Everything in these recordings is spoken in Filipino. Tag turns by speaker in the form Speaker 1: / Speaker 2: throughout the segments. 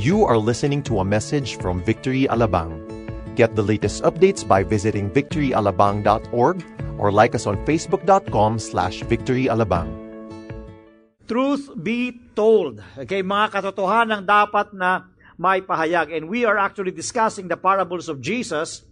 Speaker 1: You are listening to a message from Victory Alabang. Get the latest updates by visiting victoryalabang.org or like us on facebook.com slash victoryalabang.
Speaker 2: Truth be told. Okay, mga katotohanan dapat na may pahayag. And we are actually discussing the parables of Jesus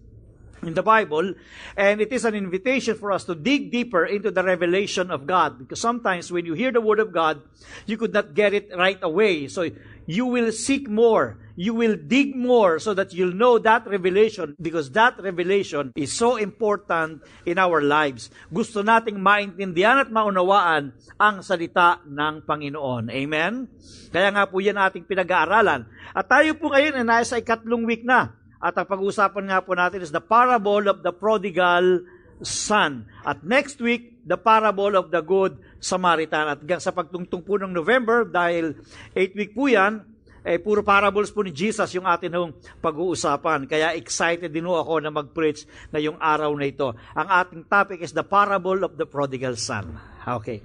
Speaker 2: in the Bible, and it is an invitation for us to dig deeper into the revelation of God. Because sometimes when you hear the Word of God, you could not get it right away. So you will seek more. You will dig more so that you'll know that revelation because that revelation is so important in our lives. Gusto nating maintindihan at maunawaan ang salita ng Panginoon. Amen? Kaya nga po yan ating pinag-aaralan. At tayo po ngayon ay nasa ikatlong week na at ang pag-uusapan nga po natin is the parable of the prodigal son. At next week, the parable of the good Samaritan. At sa pagtungtong po ng November, dahil 8 week po yan, eh, puro parables po ni Jesus yung atin hong pag-uusapan. Kaya excited din ako na mag-preach ngayong araw na ito. Ang ating topic is the parable of the prodigal son. Okay.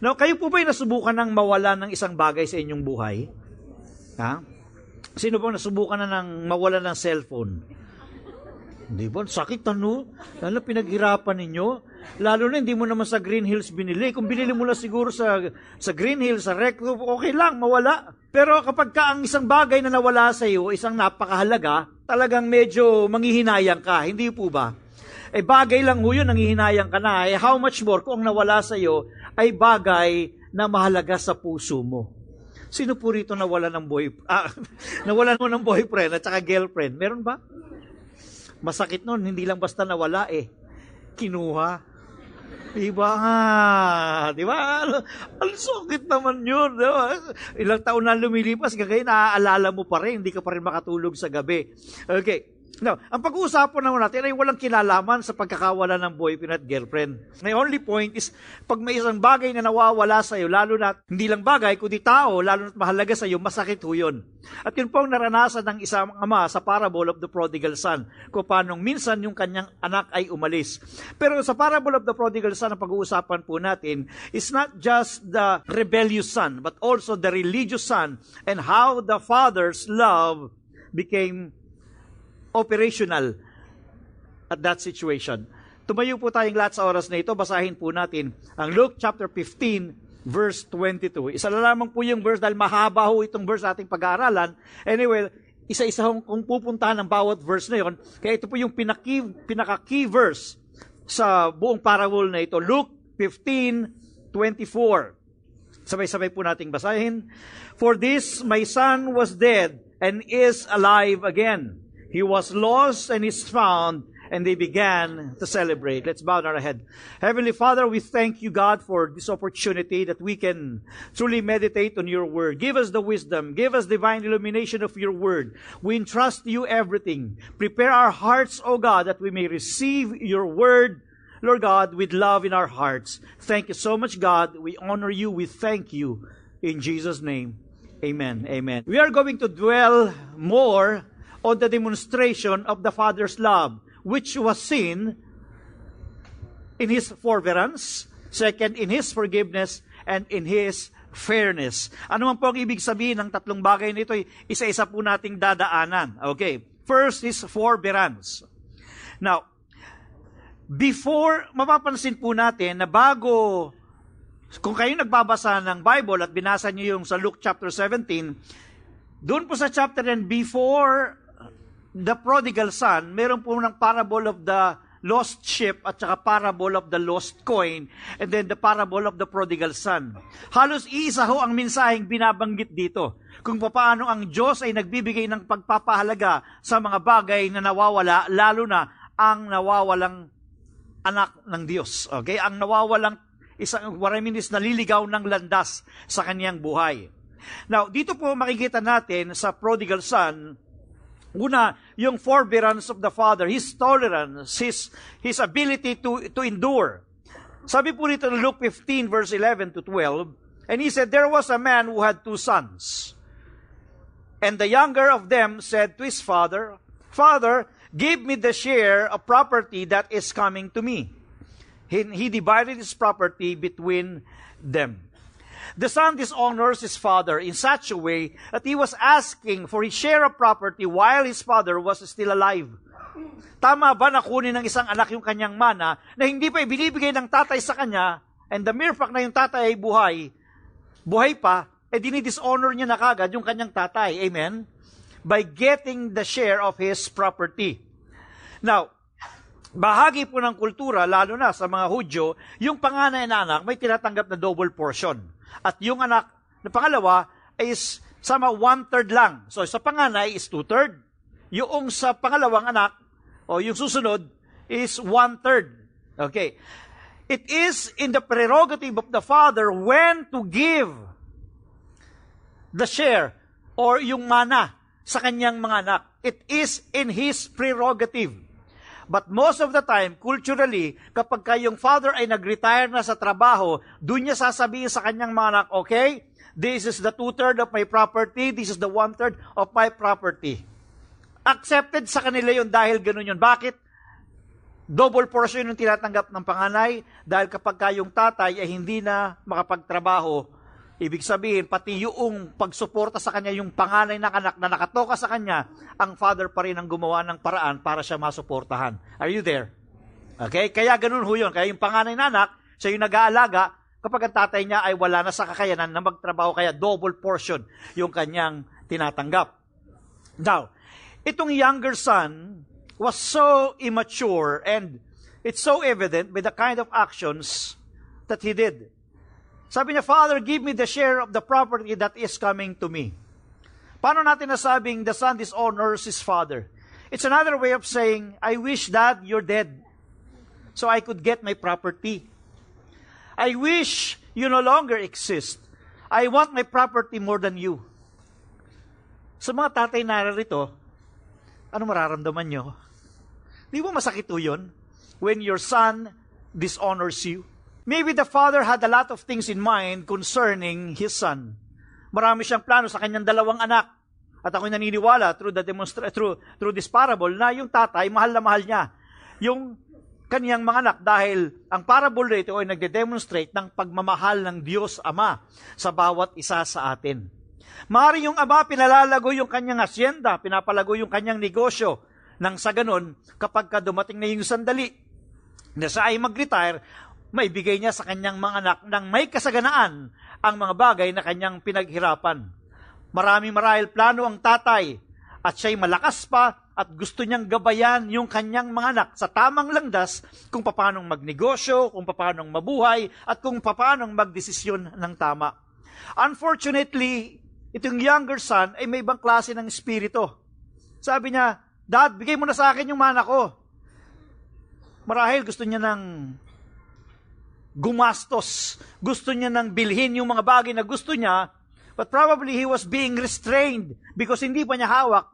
Speaker 2: Now, kayo po ba'y nasubukan ng mawala ng isang bagay sa inyong buhay? Ha? Sino bang nasubukan na ng mawala ng cellphone? Di ba? Sakit ano? Lalo pinaghirapan ninyo. Lalo na hindi mo naman sa Green Hills binili. Kung binili mo lang siguro sa, sa Green Hills, sa Rec, okay lang, mawala. Pero kapag ka ang isang bagay na nawala sa iyo, isang napakahalaga, talagang medyo manghihinayang ka. Hindi po ba? Eh bagay lang ho yun, nanghihinayang ka na. Eh how much more kung ang nawala sa iyo ay bagay na mahalaga sa puso mo. Sino po rito nawala ng boy ah, nawala mo ng boyfriend at saka girlfriend? Meron ba? Masakit noon, hindi lang basta nawala eh. Kinuha. Diba nga? Diba? Ang sakit naman yun. Diba? Ilang taon na lumilipas, gagawin, naaalala mo pa rin, hindi ka pa rin makatulog sa gabi. Okay. Now, ang pag-uusapan naman natin ay walang kinalaman sa pagkakawala ng boyfriend at girlfriend. My only point is, pag may isang bagay na nawawala sa iyo, lalo na hindi lang bagay, kundi tao, lalo na mahalaga sa iyo, masakit ho yun. At yun po ang naranasan ng isang ama sa parable of the prodigal son, kung paano minsan yung kanyang anak ay umalis. Pero sa parable of the prodigal son, ang pag-uusapan po natin is not just the rebellious son, but also the religious son and how the father's love became operational at that situation. Tumayo po tayong lahat sa oras na ito. Basahin po natin ang Luke chapter 15 verse 22. Isa na lamang po yung verse dahil mahaba ho itong verse ating pag-aaralan. Anyway, isa-isa kung pupuntahan ng bawat verse na yon. Kaya ito po yung pinaka-key, pinaka-key verse sa buong parable na ito. Luke 15:24. Sabay-sabay po nating basahin. For this my son was dead and is alive again. He was lost and is found, and they began to celebrate. Let's bow our head. Heavenly Father, we thank you, God, for this opportunity that we can truly meditate on your word. Give us the wisdom. Give us divine illumination of your word. We entrust you everything. Prepare our hearts, O God, that we may receive your word, Lord God, with love in our hearts. Thank you so much, God. We honor you. We thank you. In Jesus' name, amen. Amen. We are going to dwell more on the demonstration of the Father's love, which was seen in His forbearance, second, in His forgiveness, and in His fairness. Ano man po ang ibig sabihin ng tatlong bagay nito, isa-isa po nating dadaanan. Okay. First is forbearance. Now, before, mapapansin po natin na bago, kung kayo nagbabasa ng Bible at binasa niyo yung sa Luke chapter 17, doon po sa chapter and before the prodigal son, meron po ng parable of the lost sheep at saka parable of the lost coin and then the parable of the prodigal son. Halos iisa ho ang mensaheng binabanggit dito kung paano ang Diyos ay nagbibigay ng pagpapahalaga sa mga bagay na nawawala, lalo na ang nawawalang anak ng Diyos. Okay? Ang nawawalang isang what I mean is naliligaw ng landas sa kanyang buhay. Now, dito po makikita natin sa prodigal son Una, yung forbearance of the Father, His tolerance, His, his ability to, to endure. Sabi po nito in Luke 15 verse 11 to 12, and he said, There was a man who had two sons. And the younger of them said to his father, Father, give me the share of property that is coming to me. He, he divided his property between them. The son dishonors his father in such a way that he was asking for his share of property while his father was still alive. Tama ba na kunin ng isang anak yung kanyang mana na hindi pa ibinibigay ng tatay sa kanya and the mere fact na yung tatay ay buhay, buhay pa, eh dinidishonor niya na kagad yung kanyang tatay. Amen? By getting the share of his property. Now, bahagi po ng kultura, lalo na sa mga Hudyo, yung panganay na anak may tinatanggap na double portion. At yung anak na pangalawa is sama one-third lang. So sa panganay is two-third. Yung sa pangalawang anak, o yung susunod, is one-third. Okay. It is in the prerogative of the father when to give the share or yung mana sa kanyang mga anak. It is in his prerogative. But most of the time, culturally, kapag kayong father ay nag-retire na sa trabaho, doon niya sasabihin sa kanyang mga anak, okay, this is the two-third of my property, this is the one-third of my property. Accepted sa kanila yun dahil ganun yun. Bakit? Double portion yung tinatanggap ng panganay dahil kapag kayong tatay ay hindi na makapagtrabaho, Ibig sabihin, pati yung pagsuporta sa kanya, yung panganay ng anak na nakatoka sa kanya, ang father pa rin ang gumawa ng paraan para siya masuportahan. Are you there? Okay? Kaya ganun ho yun. Kaya yung panganay na anak, siya yung nag-aalaga, kapag ang tatay niya ay wala na sa kakayanan na magtrabaho, kaya double portion yung kanyang tinatanggap. Now, itong younger son was so immature and it's so evident by the kind of actions that he did. Sabi niya, Father, give me the share of the property that is coming to me. Paano natin nasabing the son dishonors his father? It's another way of saying, I wish that you're dead so I could get my property. I wish you no longer exist. I want my property more than you. Sa mga tatay narito, ano mararamdaman nyo? Di ba masakit yun? When your son dishonors you? Maybe the father had a lot of things in mind concerning his son. Marami siyang plano sa kanyang dalawang anak. At ako'y naniniwala through, the demonstra- through, through this parable na yung tatay, mahal na mahal niya. Yung kaniyang mga anak dahil ang parable rito ay nagde-demonstrate ng pagmamahal ng Diyos Ama sa bawat isa sa atin. Mari yung ama pinalalago yung kanyang asyenda, pinapalago yung kanyang negosyo, nang sa ganun, kapag ka dumating na yung sandali na siya ay mag-retire, maibigay niya sa kanyang mga anak ng may kasaganaan ang mga bagay na kanyang pinaghirapan. Marami marahil plano ang tatay at siya'y malakas pa at gusto niyang gabayan yung kanyang mga anak sa tamang langdas kung paanong magnegosyo, kung paanong mabuhay, at kung paanong magdesisyon ng tama. Unfortunately, itong younger son ay may ibang klase ng espiritu. Sabi niya, Dad, bigay mo na sa akin yung mana ko. Marahil gusto niya ng gumastos. Gusto niya nang bilhin yung mga bagay na gusto niya, but probably he was being restrained because hindi pa niya hawak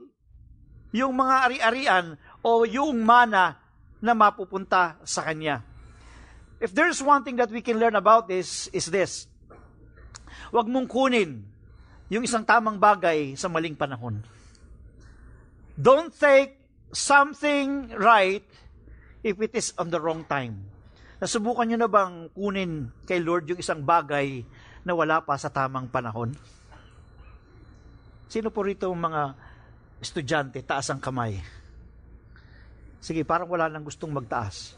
Speaker 2: yung mga ari-arian o yung mana na mapupunta sa kanya. If there's one thing that we can learn about this, is this. Huwag mong kunin yung isang tamang bagay sa maling panahon. Don't take something right if it is on the wrong time. Nasubukan nyo na bang kunin kay Lord yung isang bagay na wala pa sa tamang panahon? Sino po rito mga estudyante, taas ang kamay? Sige, parang wala nang gustong magtaas.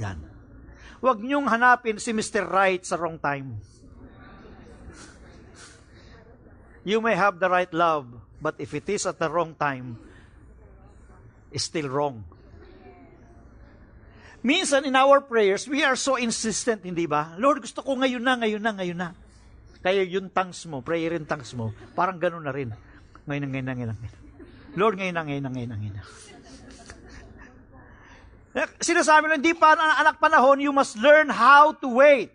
Speaker 2: Yan. Huwag niyong hanapin si Mr. Right sa wrong time. You may have the right love, but if it is at the wrong time, it's still wrong. Minsan in our prayers, we are so insistent, hindi ba? Lord, gusto ko ngayon na, ngayon na, ngayon na. Kaya yung tongues mo, prayer in tongues mo, parang ganun na rin. Ngayon na, ngayon na, ngayon na. Lord, ngayon na, ngayon na, ngayon na, ngayon na. Sinasabi nyo, hindi pa anak panahon, you must learn how to wait.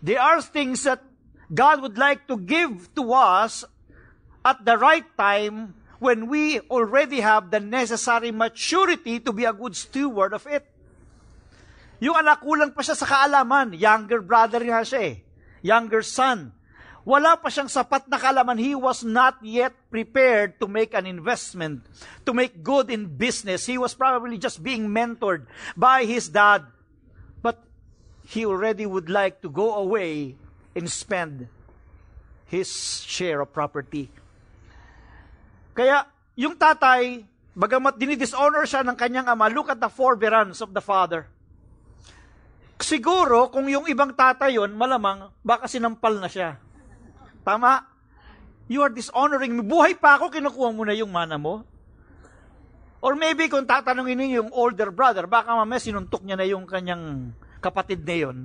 Speaker 2: There are things that God would like to give to us at the right time when we already have the necessary maturity to be a good steward of it. Yung anak kulang pa siya sa kaalaman. Younger brother nga siya eh. Younger son. Wala pa siyang sapat na kaalaman. He was not yet prepared to make an investment, to make good in business. He was probably just being mentored by his dad. But he already would like to go away and spend his share of property. Kaya, yung tatay, bagamat dinidishonor siya ng kanyang ama, look at the forbearance of the father. Siguro, kung yung ibang tatay yon malamang, baka sinampal na siya. Tama? You are dishonoring me. Buhay pa ako, kinukuha mo na yung mana mo. Or maybe kung tatanungin niyo yung older brother, baka mamaya sinuntok niya na yung kanyang kapatid na yon.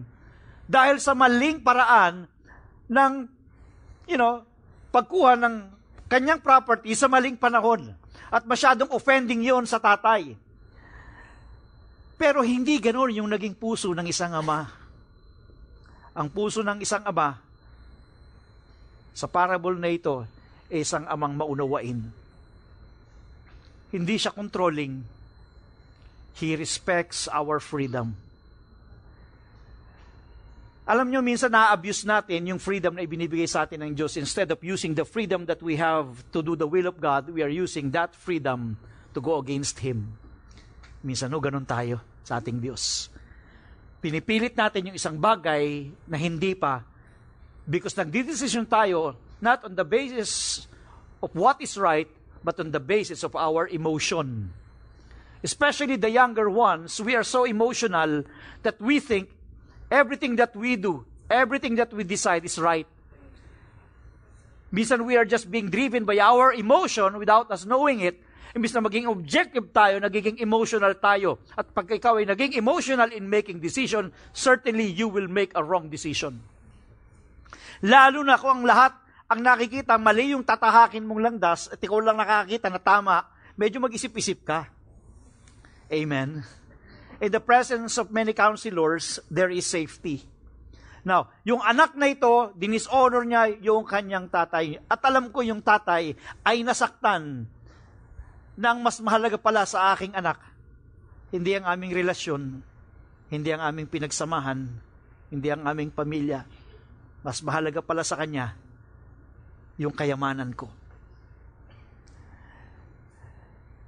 Speaker 2: Dahil sa maling paraan ng, you know, pagkuha ng kanyang property sa maling panahon. At masyadong offending yon sa tatay. Pero hindi ganoon yung naging puso ng isang ama. Ang puso ng isang ama, sa parable na ito, ay isang amang maunawain. Hindi siya controlling. He respects our freedom. Alam nyo, minsan na-abuse natin yung freedom na ibinibigay sa atin ng Diyos. Instead of using the freedom that we have to do the will of God, we are using that freedom to go against Him. Minsan, no, ganun tayo sa ating Diyos. Pinipilit natin yung isang bagay na hindi pa because nagdidesisyon tayo not on the basis of what is right, but on the basis of our emotion. Especially the younger ones, we are so emotional that we think everything that we do, everything that we decide is right. Minsan we are just being driven by our emotion without us knowing it, Imbis na maging objective tayo, nagiging emotional tayo. At pag ikaw ay naging emotional in making decision, certainly you will make a wrong decision. Lalo na kung ang lahat ang nakikita, mali yung tatahakin mong langdas, at ikaw lang nakakita na tama, medyo mag-isip-isip ka. Amen. In the presence of many counselors, there is safety. Now, yung anak na ito, dinishonor niya yung kanyang tatay. At alam ko yung tatay ay nasaktan na ang mas mahalaga pala sa aking anak, hindi ang aming relasyon, hindi ang aming pinagsamahan, hindi ang aming pamilya. Mas mahalaga pala sa kanya yung kayamanan ko.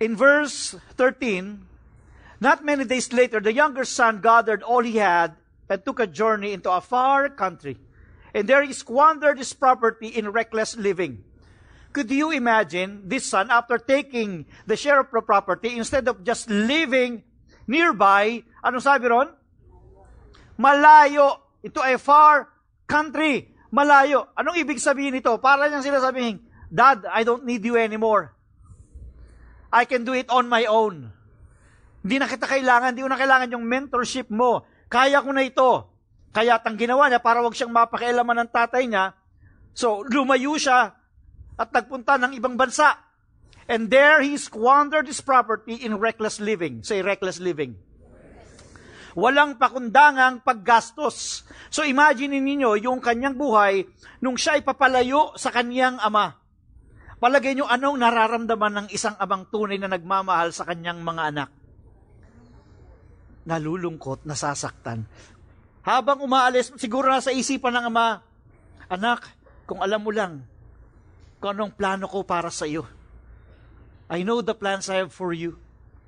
Speaker 2: In verse 13, not many days later, the younger son gathered all he had and took a journey into a far country. And there he squandered his property in reckless living. Could you imagine this son, after taking the share of the property, instead of just living nearby, ano sabi ron? Malayo. Ito ay far country. Malayo. Anong ibig sabihin nito? Para niyang sila sabihin, Dad, I don't need you anymore. I can do it on my own. Hindi na kita kailangan, hindi ko na kailangan yung mentorship mo. Kaya ko na ito. Kaya tang ginawa niya para wag siyang mapakialaman ng tatay niya. So, lumayo siya at nagpunta ng ibang bansa. And there he squandered his property in reckless living. Say reckless living. Walang pakundangang paggastos. So imagine ninyo yung kanyang buhay nung siya ay papalayo sa kanyang ama. Palagay nyo anong nararamdaman ng isang amang tunay na nagmamahal sa kanyang mga anak. Nalulungkot, nasasaktan. Habang umaalis, siguro nasa isipan ng ama, Anak, kung alam mo lang, kung anong plano ko para sa iyo. I know the plans I have for you.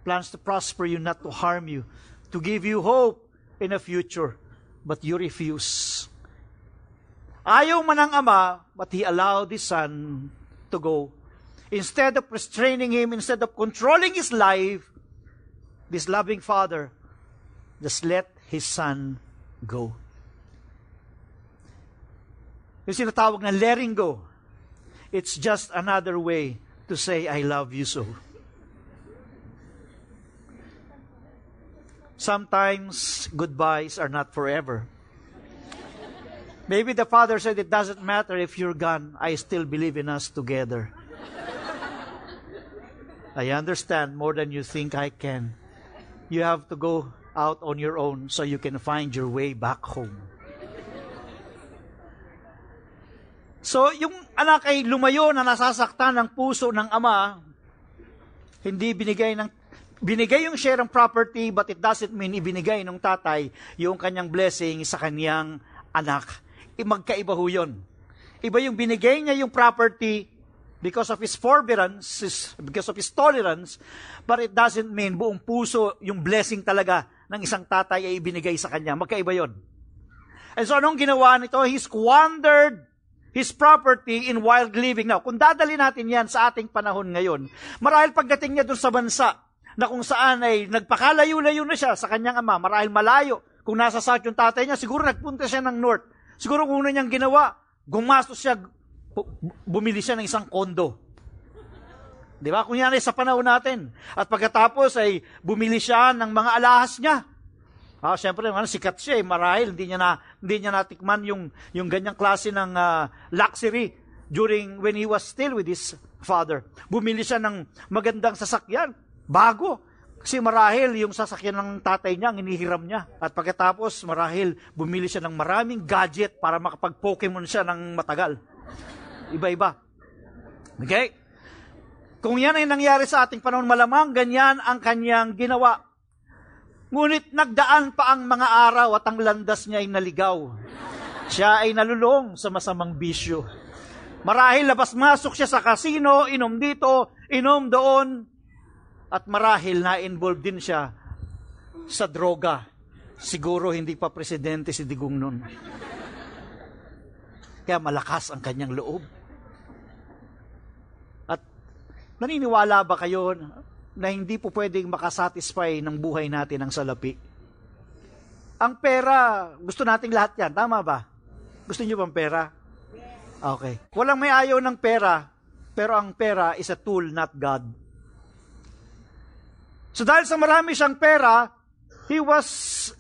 Speaker 2: Plans to prosper you, not to harm you. To give you hope in a future. But you refuse. Ayaw man ng ama, but he allowed his son to go. Instead of restraining him, instead of controlling his life, this loving father just let his son go. Yung sinatawag na letting go. It's just another way to say, I love you so. Sometimes goodbyes are not forever. Maybe the father said, It doesn't matter if you're gone, I still believe in us together. I understand more than you think I can. You have to go out on your own so you can find your way back home. So, yung anak ay lumayo na nasasaktan ng puso ng ama, hindi binigay ng binigay yung share ng property but it doesn't mean ibinigay ng tatay yung kanyang blessing sa kanyang anak. I magkaiba ho yun. Iba yung binigay niya yung property because of his forbearance, because of his tolerance, but it doesn't mean buong puso yung blessing talaga ng isang tatay ay ibinigay sa kanya. Magkaiba yon. And so anong ginawa nito? He squandered his property in wild living. Now, kung dadali natin yan sa ating panahon ngayon, marahil pagdating niya doon sa bansa na kung saan ay nagpakalayo-layo na siya sa kanyang ama, marahil malayo, kung nasa south yung tatay niya, siguro nagpunta siya ng north. Siguro kung una niyang ginawa, gumastos siya, bumili siya ng isang kondo. Di ba? Ay sa panahon natin. At pagkatapos ay bumili siya ng mga alahas niya. Ah, syempre, ano, sikat siya eh, marahil hindi niya na hindi niya natikman yung yung ganyang klase ng uh, luxury during when he was still with his father. Bumili siya ng magandang sasakyan, bago. Kasi marahil yung sasakyan ng tatay niya, ang inihiram niya. At pagkatapos, marahil bumili siya ng maraming gadget para makapag-Pokemon siya ng matagal. Iba-iba. Okay? Kung yan ay nangyari sa ating panahon, malamang ganyan ang kanyang ginawa. Ngunit nagdaan pa ang mga araw at ang landas niya ay naligaw. Siya ay nalulong sa masamang bisyo. Marahil labas-masok siya sa kasino, inom dito, inom doon, at marahil na-involve din siya sa droga. Siguro hindi pa presidente si Digong noon. Kaya malakas ang kanyang loob. Naniniwala ba kayo na hindi po pwedeng makasatisfy ng buhay natin ang salapi? Ang pera, gusto nating lahat yan. Tama ba? Gusto niyo bang pera? Okay. Walang may ayaw ng pera, pero ang pera is a tool, not God. So dahil sa marami siyang pera, he was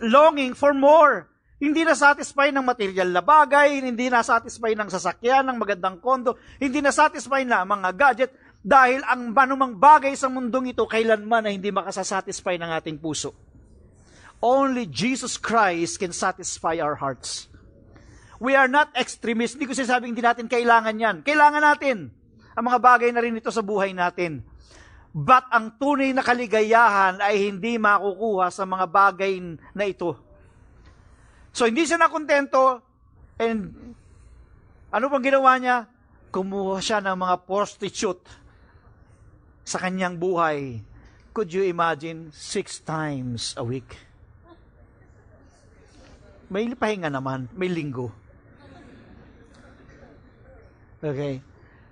Speaker 2: longing for more. Hindi na satisfy ng material na bagay, hindi na satisfy ng sasakyan, ng magandang kondo, hindi na satisfy na mga gadget, dahil ang manumang bagay sa mundong ito kailanman na hindi makasasatisfy ng ating puso. Only Jesus Christ can satisfy our hearts. We are not extremists. Hindi ko sinasabing hindi natin kailangan yan. Kailangan natin ang mga bagay na rin ito sa buhay natin. But ang tunay na kaligayahan ay hindi makukuha sa mga bagay na ito. So hindi siya nakontento and ano bang ginawa niya? Kumuha siya ng mga prostitute sa kanyang buhay, could you imagine, six times a week? May pahinga naman, may linggo. Okay.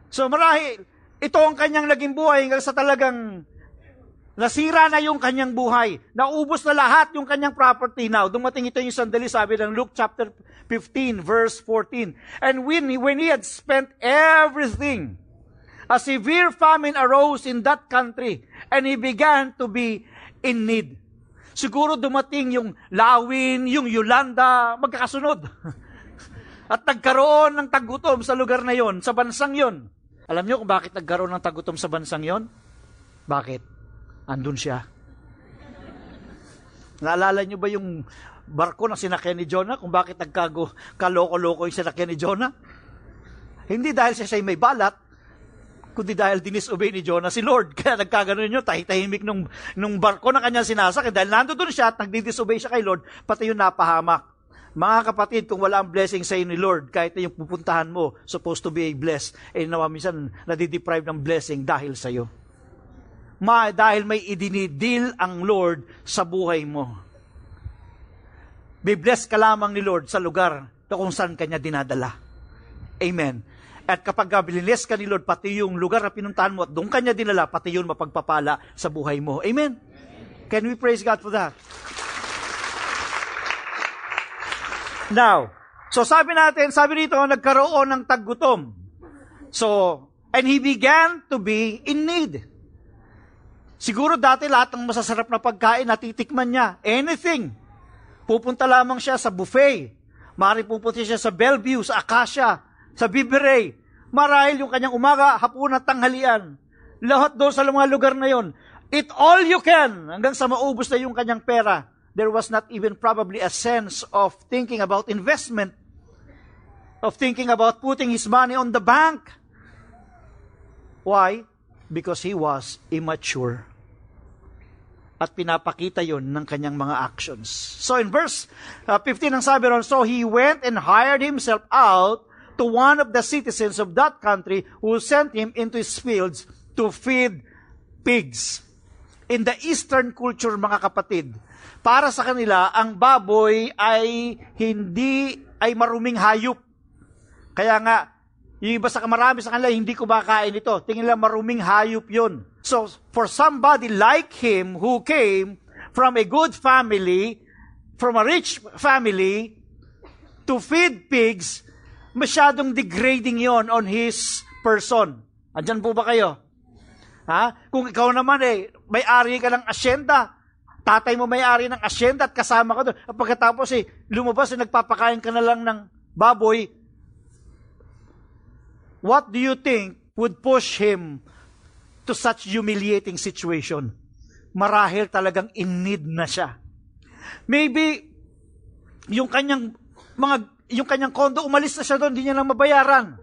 Speaker 2: So marahil, ito ang kanyang naging buhay hanggang sa talagang nasira na yung kanyang buhay. Naubos na lahat yung kanyang property now. Dumating ito yung sandali, sabi ng Luke chapter 15, verse 14. And when, when he had spent everything, a severe famine arose in that country and he began to be in need. Siguro dumating yung Lawin, yung Yolanda, magkakasunod. At nagkaroon ng tagutom sa lugar na yon, sa bansang yon. Alam niyo kung bakit nagkaroon ng tagutom sa bansang yon? Bakit? Andun siya. Naalala niyo ba yung barko na sinakyan ni Jonah? Kung bakit nagkago, kaloko-loko yung sinakyan ni Jonah? Hindi dahil siya siya may balat, kundi dahil dinisobey ni Jonah si Lord. Kaya nagkaganon nyo, tahitahimik nung, nung barko na kanyang sinasakay. Dahil nandoon siya at nagdidisobey siya kay Lord, pati yung napahamak. Mga kapatid, kung wala ang blessing sa iyo ni Lord, kahit na yung pupuntahan mo, supposed to be a blessed, eh nawa minsan nadideprive ng blessing dahil sa iyo. Ma, dahil may idinidil ang Lord sa buhay mo. Be blessed ka lamang ni Lord sa lugar na kung saan kanya dinadala. Amen. At kapag bilinis ka ni Lord, pati yung lugar na pinuntahan mo at doon kanya dinala, pati yun mapagpapala sa buhay mo. Amen? Can we praise God for that? Now, so sabi natin, sabi dito, nagkaroon ng taggutom. So, and he began to be in need. Siguro dati lahat ng masasarap na pagkain natitikman niya. Anything. Pupunta lamang siya sa buffet. Mari pupunta siya sa Bellevue, sa Acacia, sa Biberey. Marahil yung kanyang umaga, hapon at tanghalian. Lahat doon sa mga lugar na yon. Eat all you can hanggang sa maubos na yung kanyang pera. There was not even probably a sense of thinking about investment, of thinking about putting his money on the bank. Why? Because he was immature. At pinapakita yon ng kanyang mga actions. So in verse uh, 15 ang sabi ron, So he went and hired himself out to one of the citizens of that country who sent him into his fields to feed pigs. In the Eastern culture, mga kapatid, para sa kanila, ang baboy ay hindi ay maruming hayop. Kaya nga, yung iba sa marami sa kanila, hindi ko kumakain ito. Tingin lang maruming hayop yun. So, for somebody like him who came from a good family, from a rich family, to feed pigs, masyadong degrading yon on his person. Andyan po ba kayo? Ha? Kung ikaw naman eh, may-ari ka ng asyenda, tatay mo may-ari ng asyenda at kasama ka doon. At pagkatapos eh, lumabas eh, nagpapakain ka na lang ng baboy, what do you think would push him to such humiliating situation? Marahil talagang in need na siya. Maybe, yung kanyang mga yung kanyang kondo, umalis na siya doon, hindi niya na mabayaran.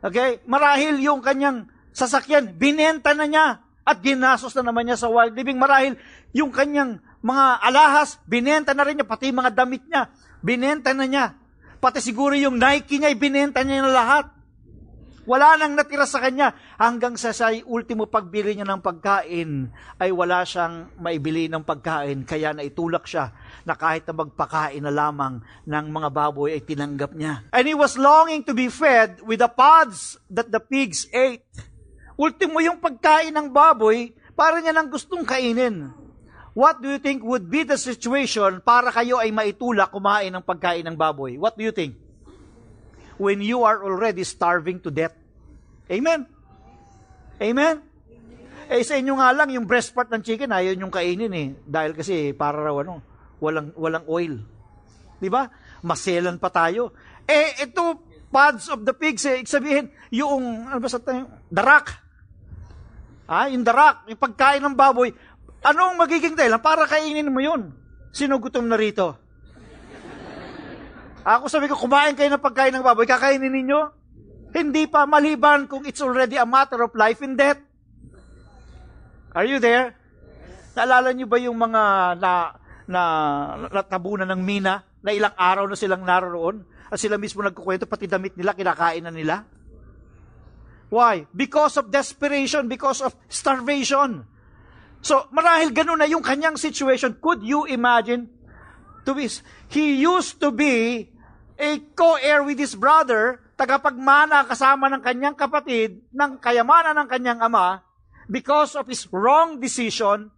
Speaker 2: Okay? Marahil yung kanyang sasakyan, binenta na niya at ginastos na naman niya sa wild living. Marahil yung kanyang mga alahas, binenta na rin niya, pati mga damit niya, binenta na niya. Pati siguro yung Nike niya, binenta niya na lahat. Wala nang natira sa kanya hanggang sa sa ultimo pagbili niya ng pagkain ay wala siyang maibili ng pagkain kaya naitulak siya na kahit na magpakain na lamang ng mga baboy ay tinanggap niya. And he was longing to be fed with the pods that the pigs ate. Ultimo yung pagkain ng baboy, para niya nang gustong kainin. What do you think would be the situation para kayo ay maitulak kumain ng pagkain ng baboy? What do you think? When you are already starving to death. Amen? Amen? Eh sa inyo nga lang, yung breast part ng chicken, ayaw yung kainin eh. Dahil kasi para raw ano, walang, walang oil. Di ba? Maselan pa tayo. Eh, ito, pods of the pigs, eh, sabihin, yung, ano ba sa tayo? Darak. Ah, yung darak, yung pagkain ng baboy, anong magiging dahilan para kainin mo yun? Sino gutom na rito? Ako sabi ko, kumain kayo ng pagkain ng baboy, kakainin ninyo? Hindi pa, maliban kung it's already a matter of life and death. Are you there? Naalala niyo ba yung mga na, na natabunan ng mina na ilang araw na silang naroon at sila mismo nagkukwento, pati damit nila, kinakain na nila? Why? Because of desperation, because of starvation. So, marahil ganun na yung kanyang situation. Could you imagine? To be, he used to be a co-heir with his brother, tagapagmana kasama ng kanyang kapatid, ng kayamanan ng kanyang ama, because of his wrong decision,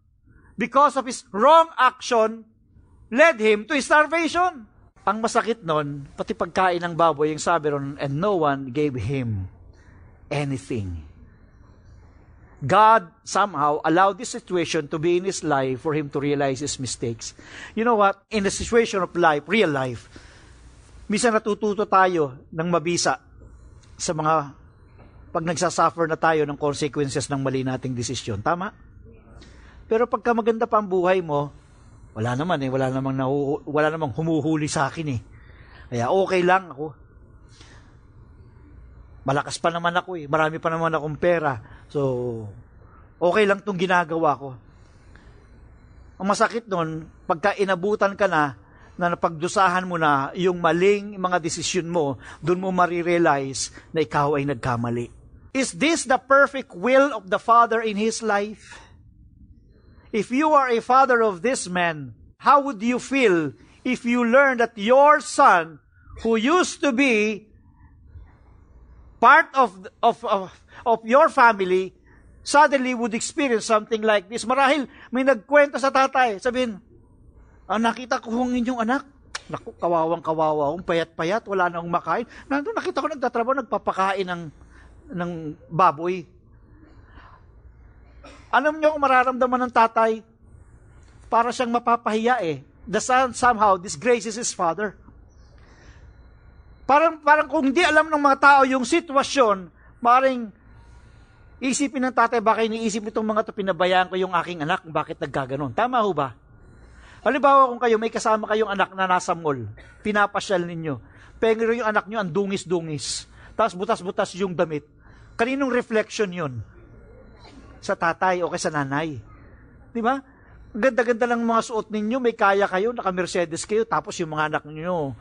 Speaker 2: because of his wrong action, led him to starvation. Ang masakit nun, pati pagkain ng baboy, yung sabi ron, and no one gave him anything. God somehow allowed this situation to be in his life for him to realize his mistakes. You know what? In the situation of life, real life, minsan natututo tayo ng mabisa sa mga pag nagsasuffer na tayo ng consequences ng mali nating desisyon. Tama? Pero pagka maganda pa ang buhay mo, wala naman eh, wala namang, nahu- wala namang humuhuli sa akin eh. Kaya okay lang ako. Malakas pa naman ako eh. Marami pa naman akong pera. So, okay lang tong ginagawa ko. Ang masakit nun, pagka inabutan ka na, na napagdusahan mo na yung maling mga desisyon mo, doon mo marirealize na ikaw ay nagkamali. Is this the perfect will of the Father in His life? If you are a father of this man, how would you feel if you learn that your son, who used to be part of, of, of, of your family, suddenly would experience something like this. Marahil, may nagkwento sa tatay. Sabihin, ah, nakita ko ang inyong anak. Naku, kawawang kawawa, kung payat-payat, wala na akong makain. Nandun, nakita ko nagtatrabaho, nagpapakain ng, ng baboy. Alam niyo kung mararamdaman ng tatay, para siyang mapapahiya eh. The son somehow disgraces his father. Parang, parang kung di alam ng mga tao yung sitwasyon, maring isipin ng tatay, baka iniisip itong mga to, pinabayaan ko yung aking anak, bakit nagkaganon. Tama ho ba? Halimbawa kung kayo, may kasama kayong anak na nasa mall, pinapasyal ninyo, pero yung anak nyo ang dungis-dungis, tapos butas-butas yung damit. Kaninong reflection yun? Sa tatay o kay sa nanay. Di ba? Ganda-ganda lang mga suot ninyo, may kaya kayo, naka-Mercedes kayo, tapos yung mga anak niyo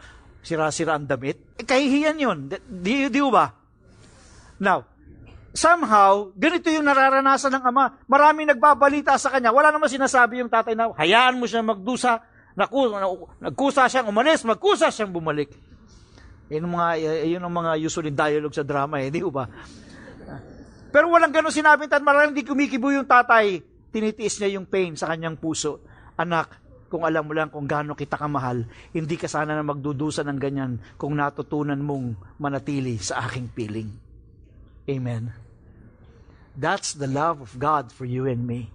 Speaker 2: sira-sira ang damit. Eh, kahihiyan yun. Di, di ba? Now, somehow, ganito yung nararanasan ng ama. Maraming nagbabalita sa kanya. Wala naman sinasabi yung tatay na, hayaan mo siya magdusa. Naku, nagkusa siyang umalis, magkusa siyang bumalik. Yun ang mga, yun ang mga usually dialogue sa drama eh, di ba? Pero walang ganun sinabi marang hindi kumikibo yung tatay, tinitiis niya yung pain sa kanyang puso. Anak, kung alam mo lang kung gaano kita kamahal, hindi ka sana na magdudusa ng ganyan kung natutunan mong manatili sa aking piling. Amen. That's the love of God for you and me.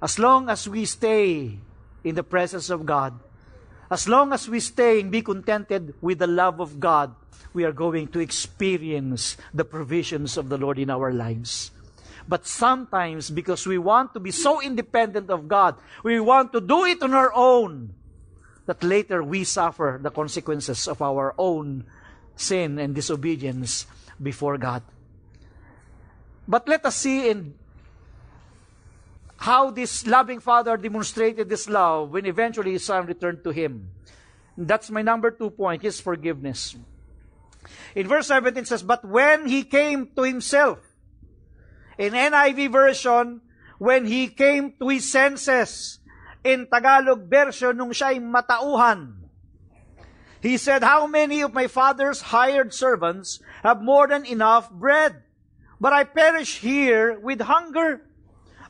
Speaker 2: As long as we stay in the presence of God, as long as we stay and be contented with the love of God, we are going to experience the provisions of the Lord in our lives. But sometimes, because we want to be so independent of God, we want to do it on our own, that later we suffer the consequences of our own sin and disobedience before God. But let us see in how this loving father demonstrated this love when eventually his son returned to him. That's my number two point, his forgiveness. In verse 17 says, But when he came to himself, In NIV version, when he came to his senses. In Tagalog version, nung siya'y matauhan. He said, How many of my father's hired servants have more than enough bread? But I perish here with hunger.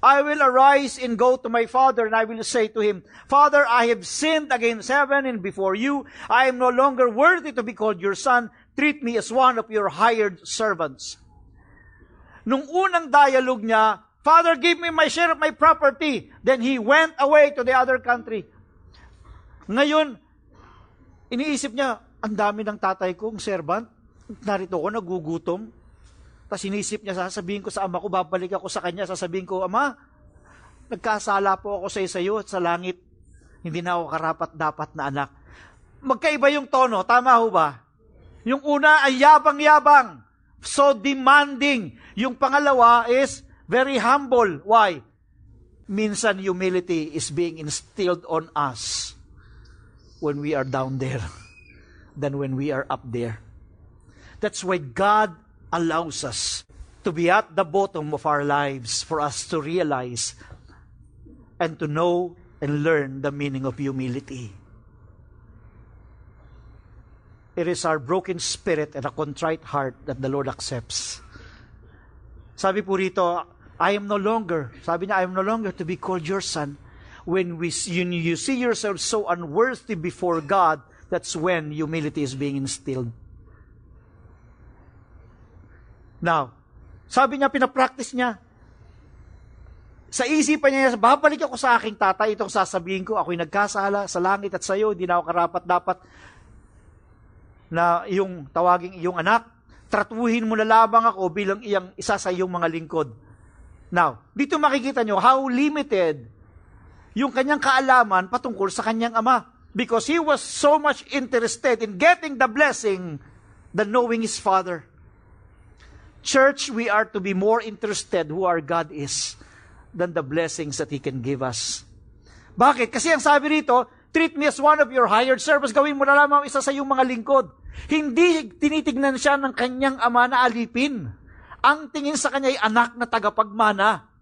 Speaker 2: I will arise and go to my father, and I will say to him, Father, I have sinned against heaven and before you. I am no longer worthy to be called your son. Treat me as one of your hired servants. Nung unang dialogue niya, Father, give me my share of my property. Then he went away to the other country. Ngayon, iniisip niya, ang dami ng tatay kong servant. Narito ako, nagugutom. Tapos inisip niya, sasabihin ko sa ama ko, babalik ako sa kanya, sasabihin ko, Ama, nagkasala po ako sa at sa langit. Hindi na ako karapat dapat na anak. Magkaiba yung tono, tama ho ba? Yung una ay yabang-yabang so demanding. Yung pangalawa is very humble. Why? Minsan humility is being instilled on us when we are down there than when we are up there. That's why God allows us to be at the bottom of our lives for us to realize and to know and learn the meaning of humility. It is our broken spirit and a contrite heart that the Lord accepts. Sabi po rito, I am no longer, sabi niya, I am no longer to be called your son. When we, you, see yourself so unworthy before God, that's when humility is being instilled. Now, sabi niya, pinapractice niya. Sa isipan niya, babalik ako sa aking tatay, itong sasabihin ko, ako'y nagkasala sa langit at sa iyo, hindi na ako karapat dapat na yung tawaging iyong anak, tratuhin mo na labang ako bilang iyang isa sa iyong mga lingkod. Now, dito makikita nyo how limited yung kanyang kaalaman patungkol sa kanyang ama. Because he was so much interested in getting the blessing than knowing his father. Church, we are to be more interested who our God is than the blessings that He can give us. Bakit? Kasi ang sabi rito, treat me as one of your hired servants. Gawin mo na lamang isa sa iyong mga lingkod. Hindi tinitignan siya ng kanyang ama na alipin. Ang tingin sa kanya ay anak na tagapagmana.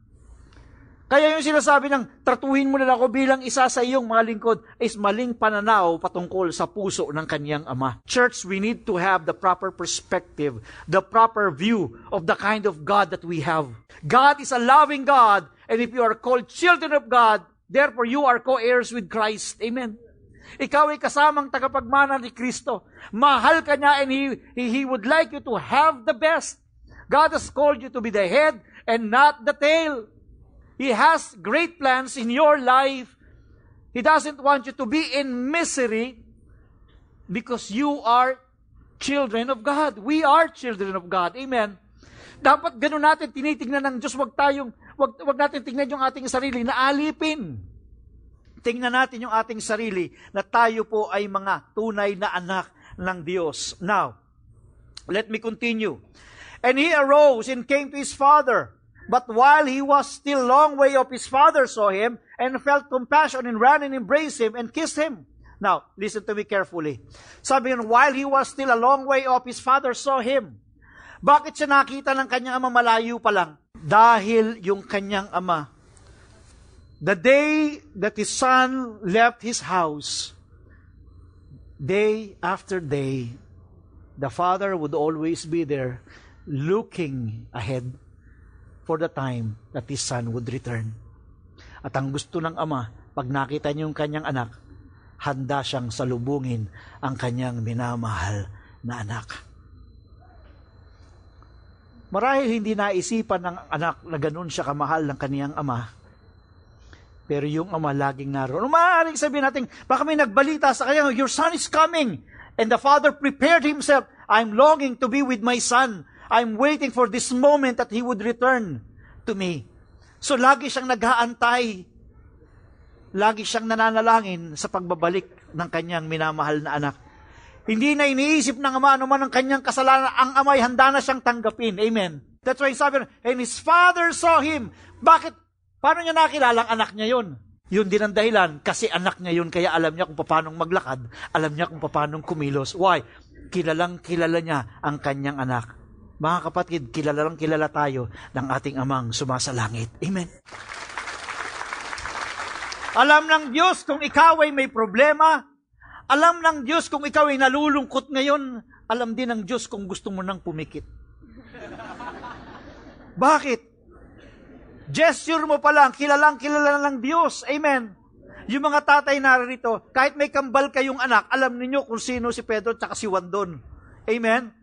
Speaker 2: Kaya yung sinasabi ng tratuhin mo na ako bilang isa sa iyong mga lingkod is maling pananaw patungkol sa puso ng kanyang ama. Church, we need to have the proper perspective, the proper view of the kind of God that we have. God is a loving God, and if you are called children of God, therefore you are co-heirs with Christ. Amen. Ikaw ay kasamang tagapagmana ni Kristo. Mahal ka niya and he, he, he would like you to have the best. God has called you to be the head and not the tail. He has great plans in your life. He doesn't want you to be in misery because you are children of God. We are children of God. Amen. Dapat ganun natin tinitingnan ng Diyos. Wag tayong, wag, wag natin tingnan yung ating sarili na alipin. Tingnan natin yung ating sarili na tayo po ay mga tunay na anak ng Diyos. Now, let me continue. And he arose and came to his father. But while he was still long way off, his father saw him and felt compassion and ran and embraced him and kissed him. Now, listen to me carefully. Sabi yun, while he was still a long way off, his father saw him. Bakit siya nakita ng kanyang ama malayo pa lang? Dahil yung kanyang ama The day that his son left his house, day after day, the father would always be there looking ahead for the time that his son would return. At ang gusto ng ama, pag nakita niyo yung kanyang anak, handa siyang salubungin ang kanyang minamahal na anak. Marahil hindi naisipan ng anak na ganun siya kamahal ng kaniyang ama. Pero yung ama laging naroon. Maaaring sabihin natin, baka may nagbalita sa kanya, your son is coming. And the father prepared himself. I'm longing to be with my son. I'm waiting for this moment that he would return to me. So lagi siyang nag-aantay. Lagi siyang nananalangin sa pagbabalik ng kanyang minamahal na anak. Hindi na iniisip ng ama anuman ang kanyang kasalanan. Ang amay handa na siyang tanggapin. Amen. That's why sabi, and his father saw him. Bakit? Paano niya nakilala ang anak niya yun? Yun din ang dahilan, kasi anak niya yun, kaya alam niya kung paano maglakad, alam niya kung paano kumilos. Why? Kilalang kilala niya ang kanyang anak. Mga kapatid, kilalang kilala tayo ng ating amang sumasalangit. Amen. Alam ng Diyos kung ikaw ay may problema, alam ng Diyos kung ikaw ay nalulungkot ngayon, alam din ng Diyos kung gusto mo nang pumikit. Bakit? Gesture mo pa lang, kilalang kilala ng Diyos. Amen. Yung mga tatay narito, kahit may kambal kayong anak, alam ninyo kung sino si Pedro at si Juan doon. Amen?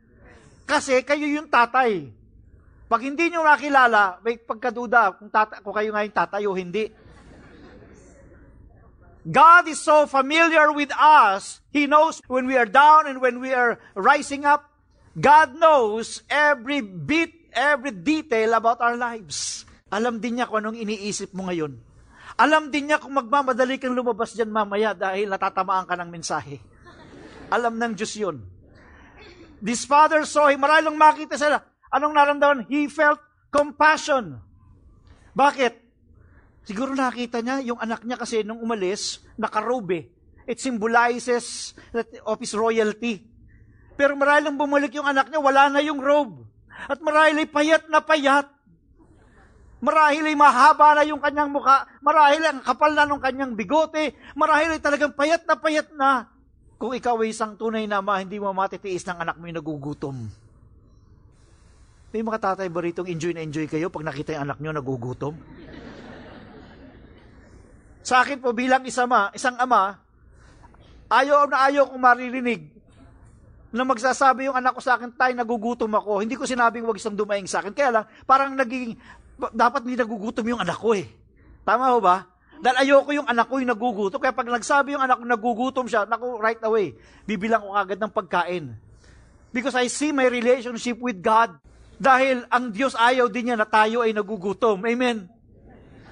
Speaker 2: Kasi kayo yung tatay. Pag hindi nyo nakilala, may pagkaduda kung, tata- kung kayo nga yung tatay o hindi. God is so familiar with us. He knows when we are down and when we are rising up. God knows every bit, every detail about our lives. Alam din niya kung anong iniisip mo ngayon. Alam din niya kung magmamadali kang lumabas dyan mamaya dahil natatamaan ka ng mensahe. Alam ng Diyos yun. This father saw him. Marahil makita sila. Anong naramdaman? He felt compassion. Bakit? Siguro nakita niya, yung anak niya kasi nung umalis, nakarobe. It symbolizes of his royalty. Pero marahil nang bumalik yung anak niya, wala na yung robe. At marahil ay payat na payat. Marahil ay mahaba na yung kanyang muka. Marahil ang kapal na ng kanyang bigote. Marahil ay talagang payat na payat na. Kung ikaw ay isang tunay na ama, hindi mo matitiis ng anak mo yung nagugutom. May mga tatay ba rito enjoy na enjoy kayo pag nakita yung anak nyo nagugutom? Sa akin po bilang isang ama, isang ama, ayaw na ayaw kong maririnig na magsasabi yung anak ko sa akin, tay, nagugutom ako. Hindi ko sinabing wag isang dumaing sa akin. Kaya lang, parang naging, dapat hindi nagugutom yung anak ko eh. Tama ho ba? Dahil ayoko yung anak ko yung nagugutom. Kaya pag nagsabi yung anak ko nagugutom siya, naku, right away, bibilang ko agad ng pagkain. Because I see my relationship with God. Dahil ang Diyos ayaw din niya na tayo ay nagugutom. Amen.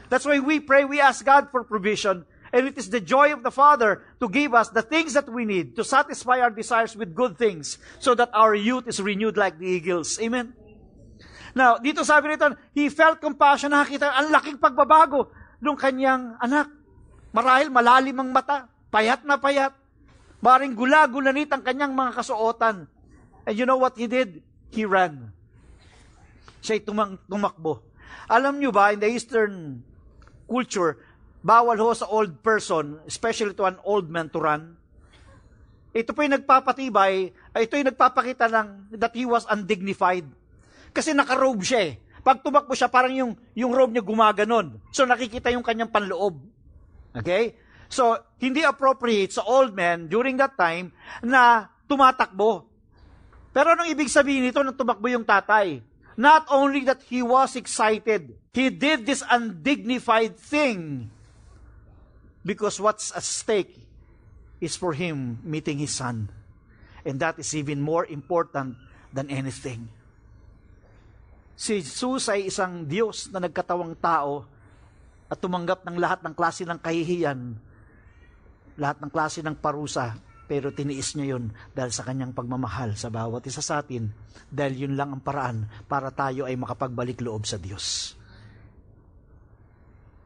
Speaker 2: That's why we pray, we ask God for provision. And it is the joy of the Father to give us the things that we need to satisfy our desires with good things so that our youth is renewed like the eagles. Amen? Now, dito sabi nito, he felt compassion. Nakakita, ang laking pagbabago ng kanyang anak. Marahil malalim ang mata, payat na payat. Maring gula-gulanit ang kanyang mga kasuotan. And you know what he did? He ran. Siya'y tumang, tumakbo. Alam nyo ba, in the Eastern culture, bawal ho sa old person, especially to an old man to run. Ito po yung nagpapatibay, ito yung nagpapakita ng that he was undignified. Kasi nakarobe siya eh. Pag tumakbo siya, parang yung, yung robe niya gumaganon. So nakikita yung kanyang panloob. Okay? So, hindi appropriate sa old man during that time na tumatakbo. Pero anong ibig sabihin nito nang tumakbo yung tatay? Not only that he was excited, he did this undignified thing because what's at stake is for him meeting his son. And that is even more important than anything. Si Jesus ay isang Diyos na nagkatawang tao at tumanggap ng lahat ng klase ng kahihiyan, lahat ng klase ng parusa pero tiniis niya yun dahil sa kanyang pagmamahal sa bawat isa sa atin. Dahil yun lang ang paraan para tayo ay makapagbalik loob sa Diyos.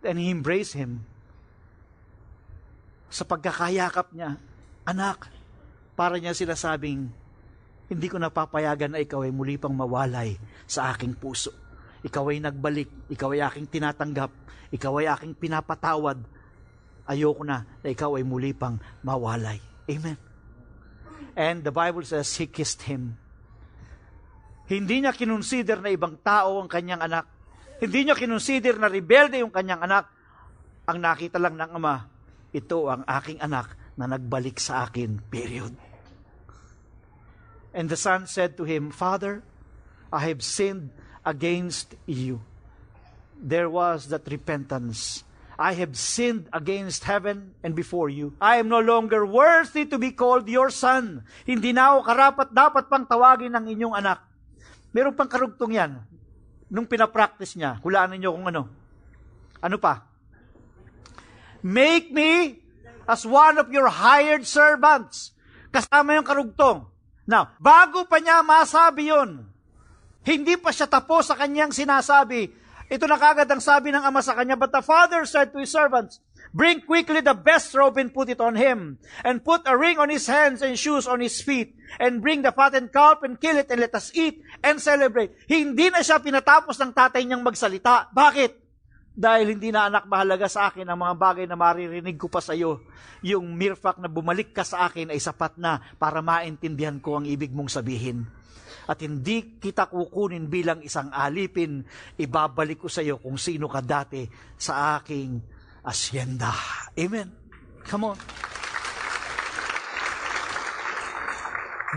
Speaker 2: And he embraced him. Sa pagkakayakap niya, anak, para niya sila sabing, hindi ko napapayagan na ikaw ay muli pang mawalay sa aking puso. ikaw ay nagbalik, ikaw ay aking tinatanggap, ikaw ay aking pinapatawad, ayoko na na ikaw ay muli pang mawalay. Amen. And the Bible says, He kissed him. Hindi niya kinonsider na ibang tao ang kanyang anak. Hindi niya kinonsider na rebelde yung kanyang anak. Ang nakita lang ng ama, ito ang aking anak na nagbalik sa akin, period. And the son said to him, Father, I have sinned against you. There was that repentance. I have sinned against heaven and before you. I am no longer worthy to be called your son. Hindi na ako karapat dapat pang tawagin ng inyong anak. Meron pang karugtong yan. Nung pinapractice niya, hulaan ninyo kung ano. Ano pa? Make me as one of your hired servants. Kasama yung karugtong. Now, bago pa niya masabi yon, hindi pa siya tapos sa kanyang sinasabi. Ito na kagad ang sabi ng ama sa kanya, But the father said to his servants, Bring quickly the best robe and put it on him, and put a ring on his hands and shoes on his feet, and bring the fattened calf and kill it and let us eat and celebrate. Hindi na siya pinatapos ng tatay niyang magsalita. Bakit? Dahil hindi na anak mahalaga sa akin ang mga bagay na maririnig ko pa sa iyo. Yung mere fact na bumalik ka sa akin ay sapat na para maintindihan ko ang ibig mong sabihin. At hindi kita kukunin bilang isang alipin, ibabalik ko sa iyo kung sino ka dati sa aking asyenda. Amen. Come on.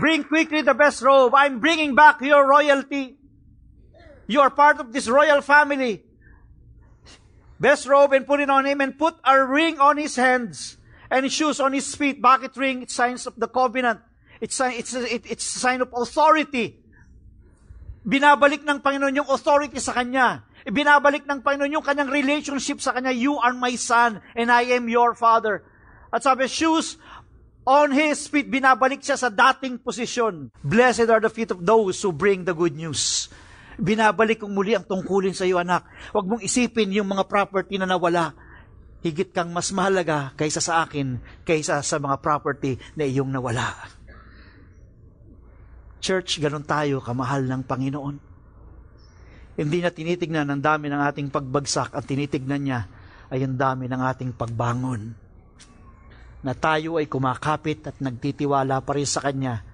Speaker 2: Bring quickly the best robe. I'm bringing back your royalty. You are part of this royal family. Best robe and put it on him and put a ring on his hands and shoes on his feet. Bakit ring? It's signs of the covenant. It's, it's, it's a sign of authority. Binabalik ng Panginoon yung authority sa kanya. Binabalik ng Panginoon yung kanyang relationship sa kanya. You are my son and I am your father. At sabi, shoes on his feet, binabalik siya sa dating posisyon. Blessed are the feet of those who bring the good news. Binabalik kong muli ang tungkulin sa iyo, anak. Huwag mong isipin yung mga property na nawala. Higit kang mas mahalaga kaysa sa akin, kaysa sa mga property na iyong nawala. Church, ganun tayo, kamahal ng Panginoon. Hindi na tinitignan ang dami ng ating pagbagsak, ang tinitignan niya ay ang dami ng ating pagbangon. Na tayo ay kumakapit at nagtitiwala pa rin sa Kanya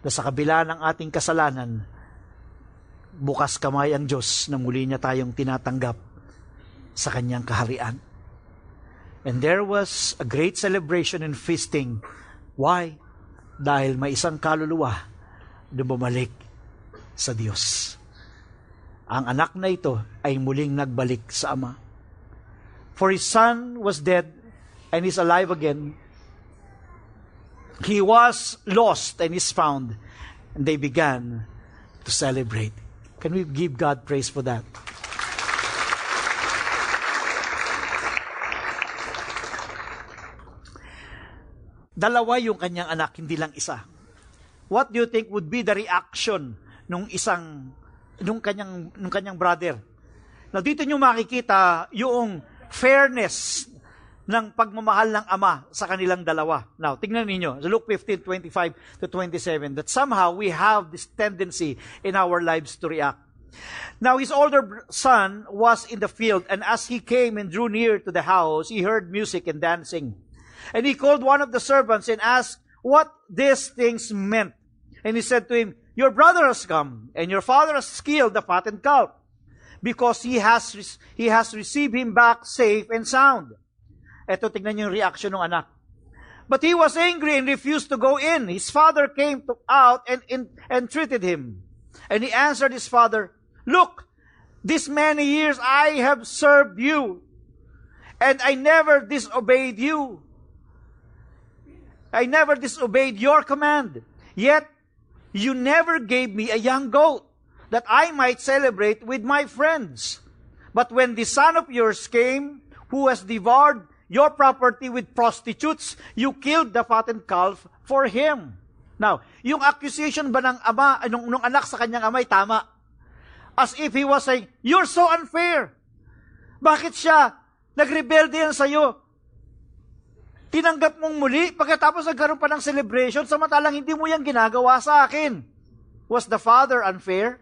Speaker 2: na sa kabila ng ating kasalanan, bukas kamay ang Diyos na muli niya tayong tinatanggap sa Kanyang kaharian. And there was a great celebration and feasting. Why? Dahil may isang kaluluwa na bumalik sa Diyos. Ang anak na ito ay muling nagbalik sa Ama. For his son was dead and is alive again. He was lost and is found. And they began to celebrate. Can we give God praise for that? Dalawa yung kanyang anak, hindi lang isa. What do you think would be the reaction nung isang nung kanyang nung kanyang brother? Now dito niyo makikita yung fairness ng pagmamahal ng ama sa kanilang dalawa. Now, tingnan niyo sa Luke 15:25 to 27 that somehow we have this tendency in our lives to react. Now his older son was in the field, and as he came and drew near to the house, he heard music and dancing. And he called one of the servants and asked what these things meant. And he said to him, Your brother has come, and your father has killed the fattened calf, because he has, he has received him back safe and sound. Ito, tingnan niyo yung reaction ng anak. But he was angry and refused to go in. His father came to, out and, entreated him. And he answered his father, Look, these many years I have served you, and I never disobeyed you. I never disobeyed your command. Yet you never gave me a young goat that I might celebrate with my friends. But when the son of yours came, who has devoured your property with prostitutes, you killed the fattened calf for him. Now, yung accusation ba ng ama, nung, nung anak sa kanyang amay, tama. As if he was saying, you're so unfair. Bakit siya nagrebelde yan sa'yo? Tinanggap mong muli, pagkatapos nagkaroon pa ng celebration, samantalang hindi mo yan ginagawa sa akin. Was the father unfair?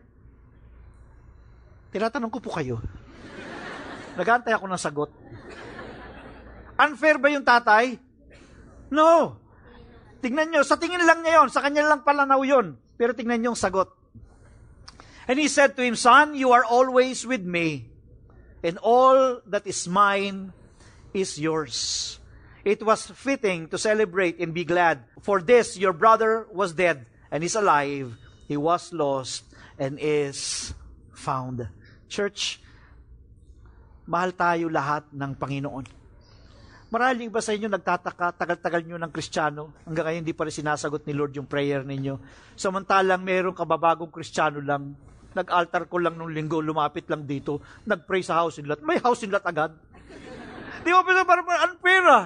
Speaker 2: Tinatanong ko po kayo. Nagantay ako ng sagot. Unfair ba yung tatay? No. Tingnan nyo, sa tingin lang niya yon, sa kanya lang palanaw yon. Pero tingnan nyo yung sagot. And he said to him, Son, you are always with me, and all that is mine is yours. It was fitting to celebrate and be glad. For this, your brother was dead and is alive. He was lost and is found. Church, mahal tayo lahat ng Panginoon. Maraming ba sa inyo nagtataka, tagal-tagal nyo ng Kristiyano, hanggang ngayon hindi pa rin sinasagot ni Lord yung prayer ninyo. Samantalang merong kababagong Kristiyano lang, nag-altar ko lang nung linggo, lumapit lang dito, nag-pray sa house in lot. May house in lot agad. Di ba, pero parang unfair ah.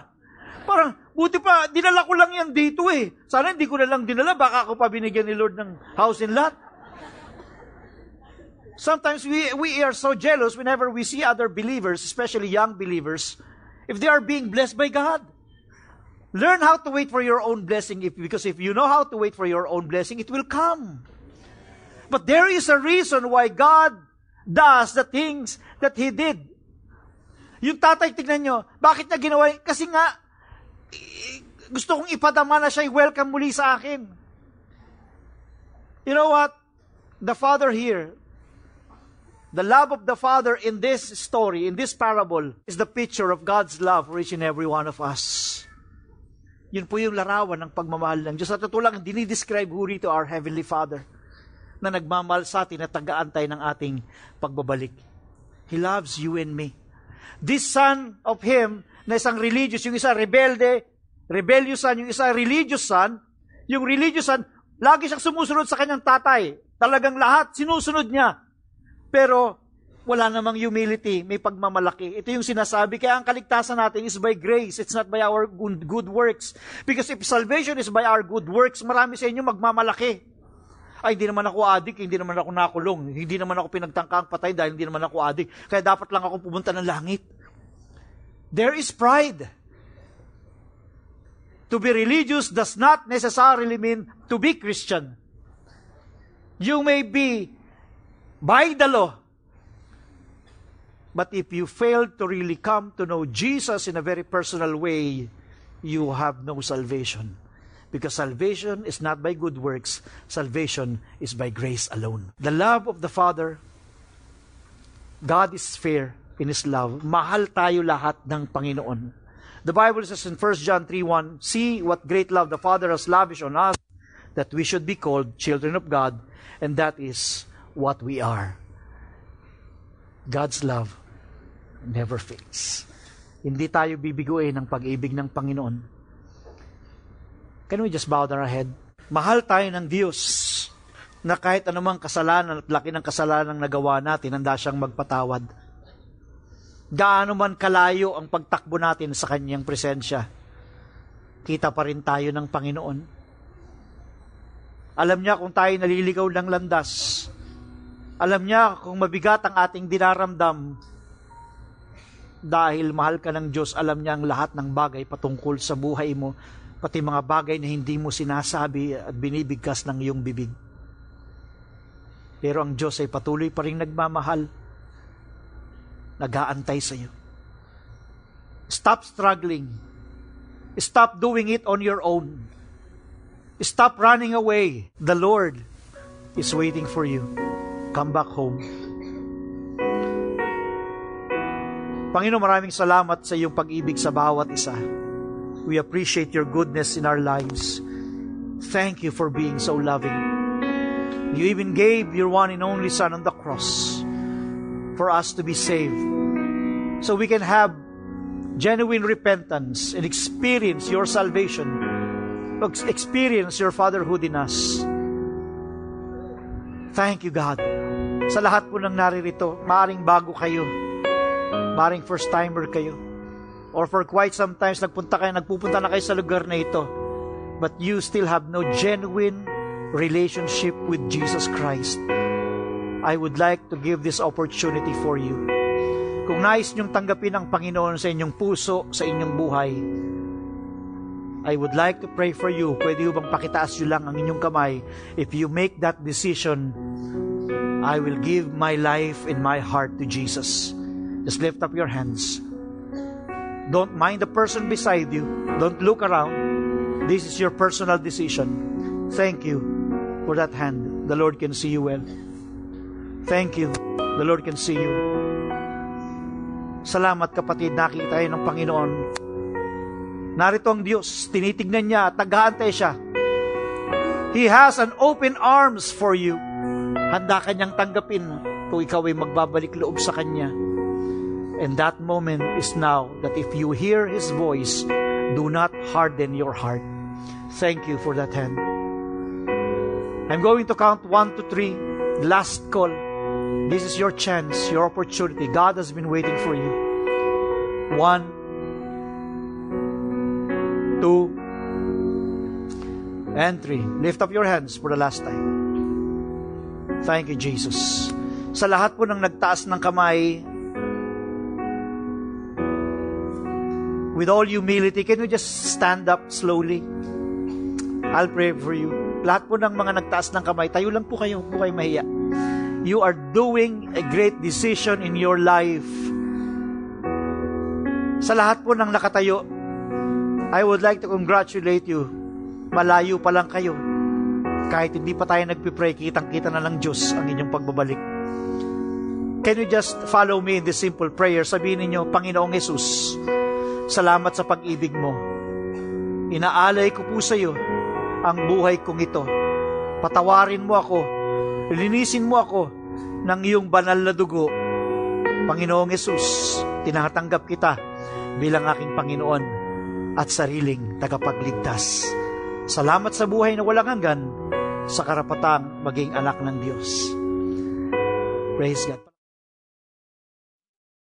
Speaker 2: Parang, buti pa, dinala ko lang yan dito eh. Sana hindi ko na lang dinala, baka ako pa binigyan ni Lord ng house in lot. Sometimes we, we are so jealous whenever we see other believers, especially young believers, if they are being blessed by God. Learn how to wait for your own blessing if, because if you know how to wait for your own blessing, it will come. But there is a reason why God does the things that He did. Yung tatay, tignan nyo, bakit niya ginawa? Kasi nga, gusto kong ipadama na siya, welcome muli sa akin. You know what? The father here, the love of the father in this story, in this parable, is the picture of God's love for each and every one of us. Yun po yung larawan ng pagmamahal ng Diyos. At ito lang, dinidescribe who rito our Heavenly Father na nagmamahal sa atin at tagaan ng ating pagbabalik. He loves you and me. This son of him na isang religious, yung isa rebelde, rebellious son, yung isa religious son, yung religious son, lagi siyang sumusunod sa kanyang tatay. Talagang lahat, sinusunod niya. Pero, wala namang humility, may pagmamalaki. Ito yung sinasabi, kaya ang kaligtasan natin is by grace, it's not by our good works. Because if salvation is by our good works, marami sa inyo magmamalaki. Ay, hindi naman ako adik, hindi naman ako nakulong, hindi naman ako pinagtangkang patay dahil hindi naman ako adik. Kaya dapat lang ako pumunta ng langit. There is pride. To be religious does not necessarily mean to be Christian. You may be by the law, but if you fail to really come to know Jesus in a very personal way, you have no salvation. Because salvation is not by good works, salvation is by grace alone. The love of the Father, God is fair in His love. Mahal tayo lahat ng Panginoon. The Bible says in 1 John 3.1, See what great love the Father has lavished on us, that we should be called children of God, and that is what we are. God's love never fails. Hindi tayo bibiguin ng pag-ibig ng Panginoon Can we just bow our head? Mahal tayo ng Diyos na kahit anumang kasalanan at laki ng kasalanan nagawa natin, handa siyang magpatawad. Gaano man kalayo ang pagtakbo natin sa kanyang presensya, kita pa rin tayo ng Panginoon. Alam niya kung tayo naliligaw ng landas. Alam niya kung mabigat ang ating dinaramdam. Dahil mahal ka ng Diyos, alam niya ang lahat ng bagay patungkol sa buhay mo pati mga bagay na hindi mo sinasabi at binibigkas ng iyong bibig. Pero ang Diyos ay patuloy pa rin nagmamahal, nag-aantay sa iyo. Stop struggling. Stop doing it on your own. Stop running away. The Lord is waiting for you. Come back home. Panginoon, maraming salamat sa iyong pag-ibig sa bawat isa. We appreciate your goodness in our lives. Thank you for being so loving. You even gave your one and only Son on the cross for us to be saved. So we can have genuine repentance and experience your salvation, experience your fatherhood in us. Thank you, God. Sa lahat po ng naririto, maaring bago kayo, maaring first timer kayo, or for quite some times nagpunta kayo, nagpupunta na kayo sa lugar na ito, but you still have no genuine relationship with Jesus Christ, I would like to give this opportunity for you. Kung nais niyong tanggapin ang Panginoon sa inyong puso, sa inyong buhay, I would like to pray for you. Pwede bang pakitaas nyo lang ang inyong kamay if you make that decision I will give my life and my heart to Jesus. Just lift up your hands. Don't mind the person beside you. Don't look around. This is your personal decision. Thank you for that hand. The Lord can see you well. Thank you. The Lord can see you. Salamat kapatid, nakita tayo ng Panginoon. Narito ang Diyos, tinitignan niya, tagaantay siya. He has an open arms for you. Handa kanyang tanggapin kung ikaw ay magbabalik loob sa Kanya. And that moment is now that if you hear His voice, do not harden your heart. Thank you for that hand. I'm going to count one to three. Last call. This is your chance, your opportunity. God has been waiting for you. One, two, and three. Lift up your hands for the last time. Thank you, Jesus. Sa lahat po ng nagtaas ng kamay, with all humility, can you just stand up slowly? I'll pray for you. Lahat po ng mga nagtaas ng kamay, tayo lang po kayo, huwag po kayo mahiya. You are doing a great decision in your life. Sa lahat po ng nakatayo, I would like to congratulate you. Malayo pa lang kayo. Kahit hindi pa tayo nagpipray, kitang-kita na lang Diyos ang inyong pagbabalik. Can you just follow me in this simple prayer? Sabihin ninyo, Panginoong Yesus, salamat sa pag-ibig mo. Inaalay ko po sa iyo ang buhay kong ito. Patawarin mo ako. Linisin mo ako ng iyong banal na dugo. Panginoong Yesus, tinatanggap kita bilang aking Panginoon at sariling tagapagligtas. Salamat sa buhay na walang hanggan sa karapatang maging anak ng Diyos. Praise God.